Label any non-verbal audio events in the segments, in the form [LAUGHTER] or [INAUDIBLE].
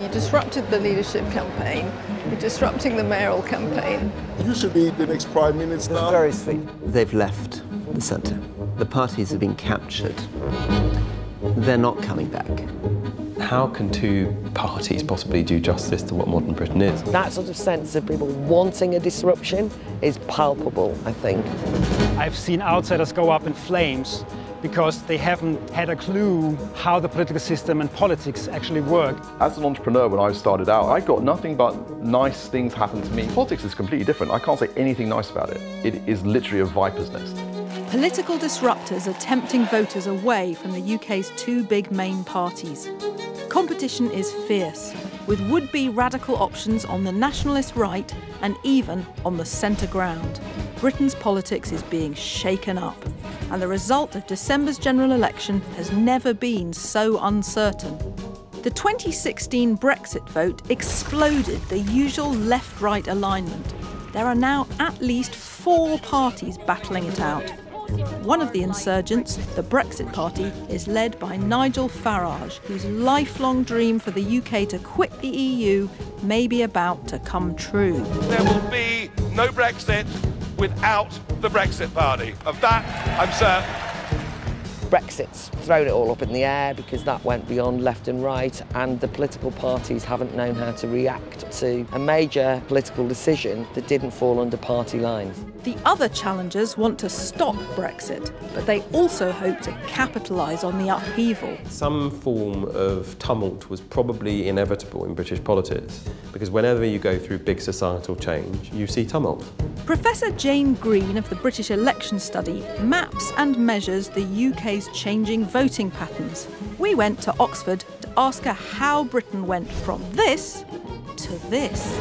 You disrupted the leadership campaign, you're disrupting the mayoral campaign. You should be the next prime minister. Very sweet. They've left the centre. The parties have been captured. They're not coming back. How can two parties possibly do justice to what modern Britain is? That sort of sense of people wanting a disruption is palpable, I think. I've seen outsiders go up in flames because they haven't had a clue how the political system and politics actually work. As an entrepreneur, when I started out, I got nothing but nice things happen to me. Politics is completely different. I can't say anything nice about it. It is literally a viper's nest. Political disruptors are tempting voters away from the UK's two big main parties. Competition is fierce, with would be radical options on the nationalist right and even on the centre ground. Britain's politics is being shaken up, and the result of December's general election has never been so uncertain. The 2016 Brexit vote exploded the usual left right alignment. There are now at least four parties battling it out. One of the insurgents, the Brexit Party, is led by Nigel Farage, whose lifelong dream for the UK to quit the EU may be about to come true. There will be no Brexit without the Brexit Party. Of that, I'm certain. Brexit's thrown it all up in the air because that went beyond left and right, and the political parties haven't known how to react to a major political decision that didn't fall under party lines. The other challengers want to stop Brexit, but they also hope to capitalise on the upheaval. Some form of tumult was probably inevitable in British politics because whenever you go through big societal change, you see tumult. Professor Jane Green of the British Election Study maps and measures the UK's changing voting patterns. We went to Oxford to ask her how Britain went from this to this.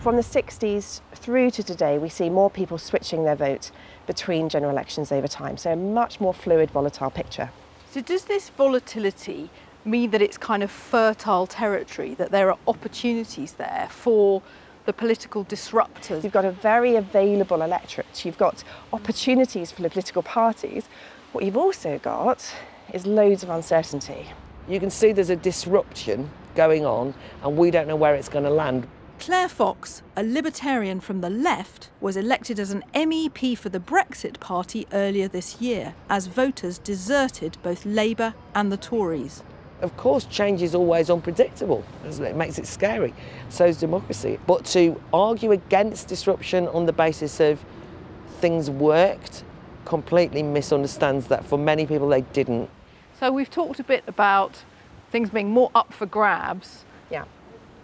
From the 60s through to today, we see more people switching their vote between general elections over time. So a much more fluid, volatile picture. So does this volatility mean that it's kind of fertile territory, that there are opportunities there for the political disruptors? You've got a very available electorate. You've got opportunities for the political parties. What you've also got is loads of uncertainty. You can see there's a disruption going on, and we don't know where it's going to land. Claire Fox, a libertarian from the left, was elected as an MEP for the Brexit Party earlier this year as voters deserted both Labour and the Tories. Of course, change is always unpredictable. It makes it scary. So is democracy. But to argue against disruption on the basis of things worked completely misunderstands that for many people they didn't. So we've talked a bit about things being more up for grabs. Yeah.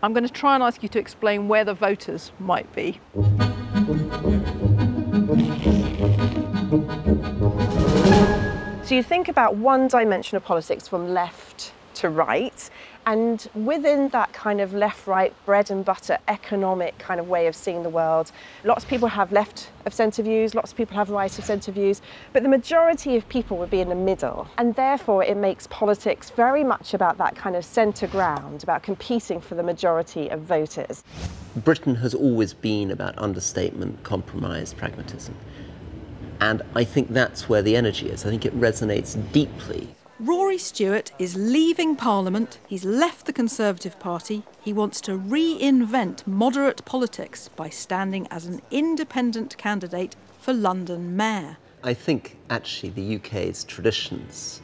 I'm going to try and ask you to explain where the voters might be. So you think about one dimension of politics from left to right, and within that kind of left right, bread and butter economic kind of way of seeing the world, lots of people have left of centre views, lots of people have right of centre views, but the majority of people would be in the middle. And therefore, it makes politics very much about that kind of centre ground, about competing for the majority of voters. Britain has always been about understatement, compromise, pragmatism. And I think that's where the energy is. I think it resonates deeply Rory Stewart is leaving Parliament, he's left the Conservative Party, he wants to reinvent moderate politics by standing as an independent candidate for London Mayor. I think actually the UK's traditions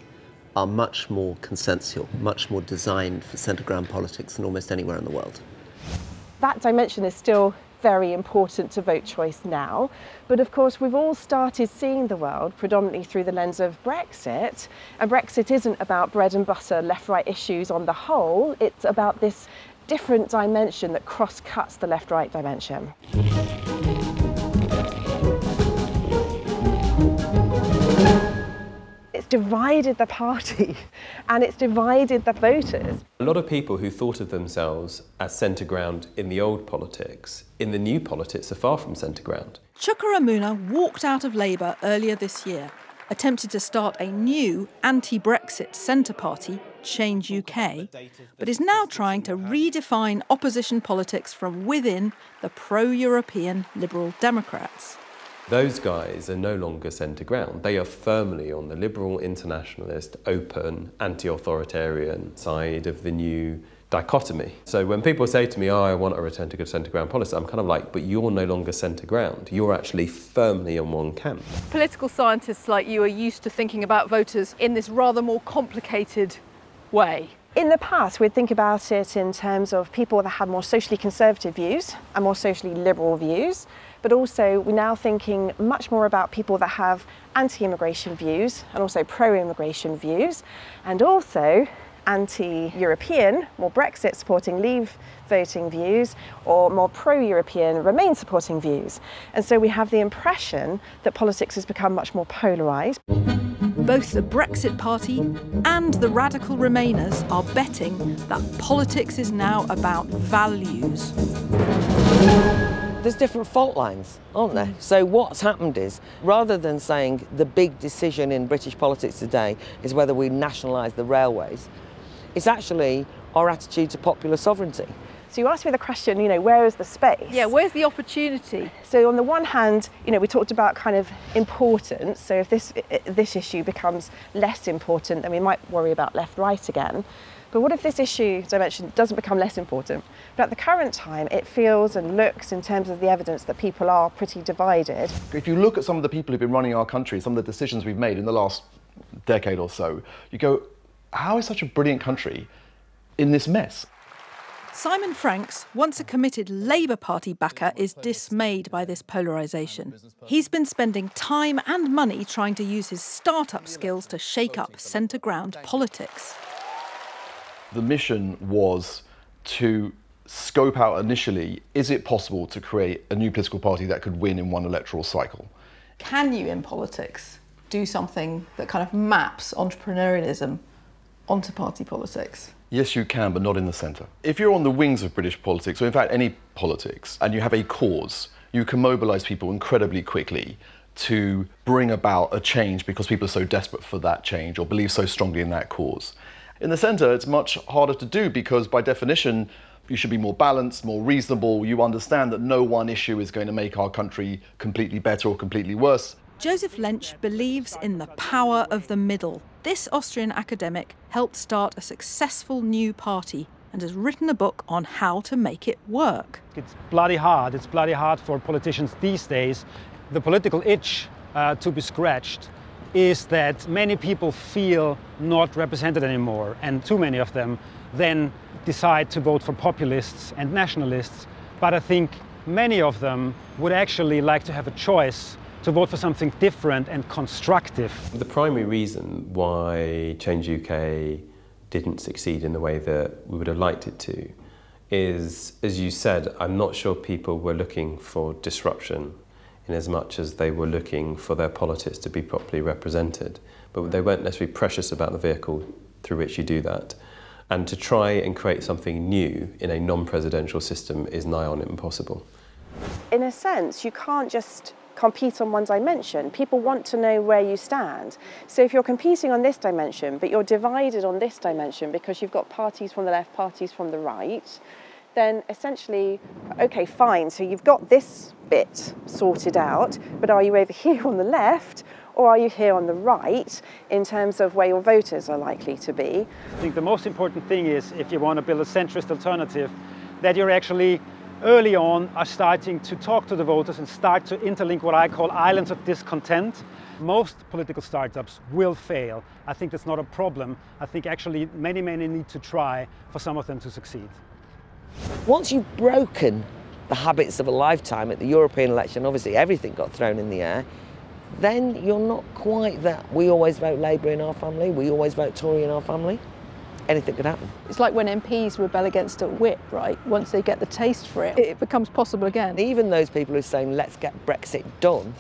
are much more consensual, much more designed for centre ground politics than almost anywhere in the world. That dimension is still very important to vote choice now. But of course, we've all started seeing the world predominantly through the lens of Brexit. And Brexit isn't about bread and butter, left right issues on the whole, it's about this different dimension that cross cuts the left right dimension. Divided the party [LAUGHS] and it's divided the voters. A lot of people who thought of themselves as centre ground in the old politics, in the new politics, are far from centre ground. Chuka Umunna walked out of Labour earlier this year, attempted to start a new anti Brexit centre party, Change UK, but is now trying to redefine opposition politics from within the pro European Liberal Democrats. Those guys are no longer centre ground. They are firmly on the liberal, internationalist, open, anti authoritarian side of the new dichotomy. So when people say to me, oh, I want a return to good centre ground policy, I'm kind of like, but you're no longer centre ground. You're actually firmly in one camp. Political scientists like you are used to thinking about voters in this rather more complicated way. In the past, we'd think about it in terms of people that had more socially conservative views and more socially liberal views, but also we're now thinking much more about people that have anti-immigration views and also pro-immigration views, and also anti-European, more Brexit supporting leave voting views, or more pro-European Remain supporting views. And so we have the impression that politics has become much more polarised. Both the Brexit Party and the radical Remainers are betting that politics is now about values. There's different fault lines, aren't there? Mm. So what's happened is, rather than saying the big decision in British politics today is whether we nationalise the railways, it's actually our attitude to popular sovereignty. So you asked me the question, you know, where is the space? Yeah, where's the opportunity? So on the one hand, you know, we talked about kind of importance. So if this this issue becomes less important, then we might worry about left-right again. But what if this issue dimension doesn't become less important? But at the current time, it feels and looks in terms of the evidence that people are pretty divided. If you look at some of the people who've been running our country, some of the decisions we've made in the last decade or so, you go, how is such a brilliant country in this mess? Simon Franks, once a committed Labour Party backer, is dismayed by this polarisation. He's been spending time and money trying to use his start-up skills to shake up centre ground politics. The mission was to scope out initially is it possible to create a new political party that could win in one electoral cycle? Can you, in politics, do something that kind of maps entrepreneurialism onto party politics? Yes, you can, but not in the centre. If you're on the wings of British politics, or in fact any politics, and you have a cause, you can mobilise people incredibly quickly to bring about a change because people are so desperate for that change or believe so strongly in that cause. In the centre, it's much harder to do because, by definition, you should be more balanced, more reasonable. You understand that no one issue is going to make our country completely better or completely worse. Joseph Lentsch believes in the power of the middle. This Austrian academic helped start a successful new party and has written a book on how to make it work. It's bloody hard. It's bloody hard for politicians these days. The political itch uh, to be scratched is that many people feel not represented anymore, and too many of them then decide to vote for populists and nationalists. But I think many of them would actually like to have a choice to vote for something different and constructive. The primary reason why Change UK didn't succeed in the way that we would have liked it to is, as you said, I'm not sure people were looking for disruption in as much as they were looking for their politics to be properly represented. But they weren't necessarily precious about the vehicle through which you do that. And to try and create something new in a non-presidential system is nigh on impossible. In a sense, you can't just compete on one dimension. People want to know where you stand. So if you're competing on this dimension, but you're divided on this dimension because you've got parties from the left, parties from the right, then essentially, okay, fine, so you've got this bit sorted out, but are you over [LAUGHS] here on the left or are you here on the right in terms of where your voters are likely to be? I think the most important thing is if you want to build a centrist alternative, that you're actually early on are starting to talk to the voters and start to interlink what I call islands of discontent. Most political startups will fail. I think that's not a problem. I think actually many, many need to try for some of them to succeed. Once you've broken the habits of a lifetime at the European election, obviously everything got thrown in the air, then you're not quite that we always vote Labour in our family, we always vote Tory in our family anything could happen. It's like when MPs rebel against a whip, right? Once they get the taste for it, it becomes possible again. Even those people who are saying, let's get Brexit done,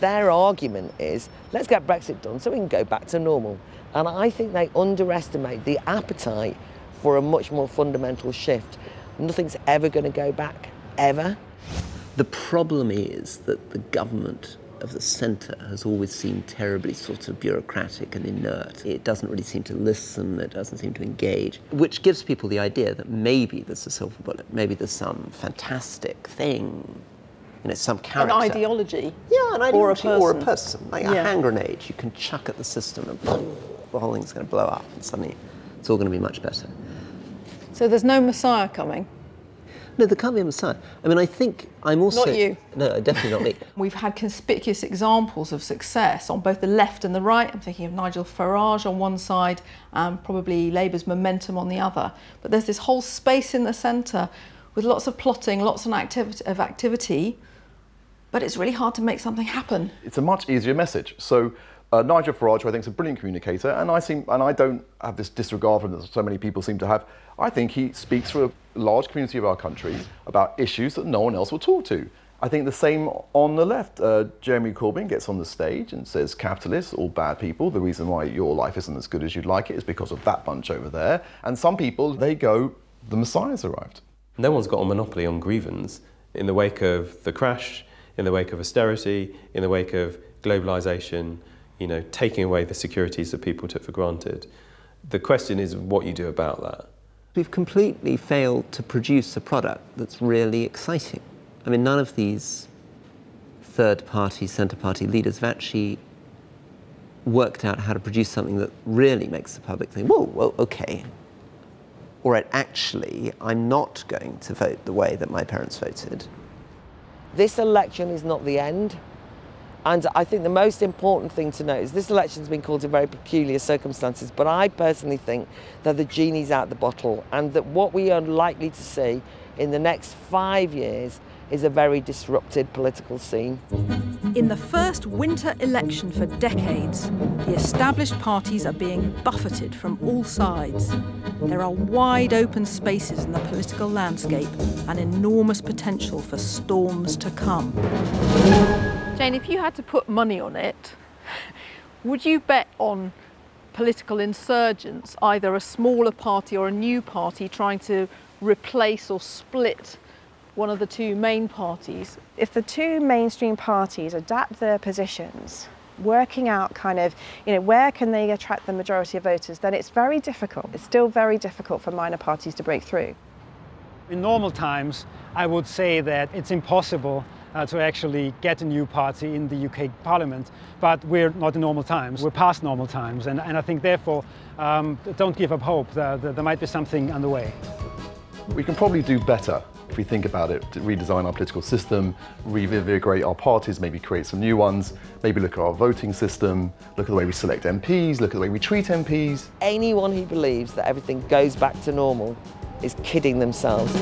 their argument is, let's get Brexit done so we can go back to normal. And I think they underestimate the appetite for a much more fundamental shift. Nothing's ever going to go back, ever. The problem is that the government of the centre has always seemed terribly sort of bureaucratic and inert. It doesn't really seem to listen, it doesn't seem to engage, which gives people the idea that maybe there's a silver bullet, maybe there's some fantastic thing, you know, some character. An ideology? Yeah, an ideology or a person. Or a person like yeah. a hand grenade you can chuck at the system and boom, the whole thing's going to blow up and suddenly it's all going to be much better. So there's no Messiah coming. No, there can't be a Messiah. I mean, I think I'm also. Not you. No, definitely not me. [LAUGHS] We've had conspicuous examples of success on both the left and the right. I'm thinking of Nigel Farage on one side and probably Labour's momentum on the other. But there's this whole space in the centre with lots of plotting, lots of activity, of activity, but it's really hard to make something happen. It's a much easier message. So uh, Nigel Farage, who I think is a brilliant communicator, and I seem, and I don't have this disregard for him that so many people seem to have. I think he speaks for a large community of our country about issues that no one else will talk to. I think the same on the left. Uh, Jeremy Corbyn gets on the stage and says, capitalists, all bad people. The reason why your life isn't as good as you'd like it is because of that bunch over there. And some people, they go, the Messiah's arrived. No one's got a monopoly on grievance. In the wake of the crash, in the wake of austerity, in the wake of globalisation, you know, taking away the securities that people took for granted. The question is what you do about that. We've completely failed to produce a product that's really exciting. I mean, none of these third party, centre party leaders have actually worked out how to produce something that really makes the public think, whoa, well, okay. All right, actually, I'm not going to vote the way that my parents voted. This election is not the end. And I think the most important thing to note is this election has been called in very peculiar circumstances, but I personally think that the genie's out the bottle and that what we are likely to see in the next five years is a very disrupted political scene. In the first winter election for decades, the established parties are being buffeted from all sides. There are wide open spaces in the political landscape and enormous potential for storms to come. Jane, if you had to put money on it, would you bet on political insurgents, either a smaller party or a new party trying to replace or split one of the two main parties? If the two mainstream parties adapt their positions, working out kind of, you know, where can they attract the majority of voters, then it's very difficult. It's still very difficult for minor parties to break through. In normal times, I would say that it's impossible uh, to actually get a new party in the UK Parliament. But we're not in normal times. We're past normal times. And, and I think, therefore, um, don't give up hope. There, there, there might be something underway. We can probably do better if we think about it, to redesign our political system, reinvigorate our parties, maybe create some new ones, maybe look at our voting system, look at the way we select MPs, look at the way we treat MPs. Anyone who believes that everything goes back to normal is kidding themselves.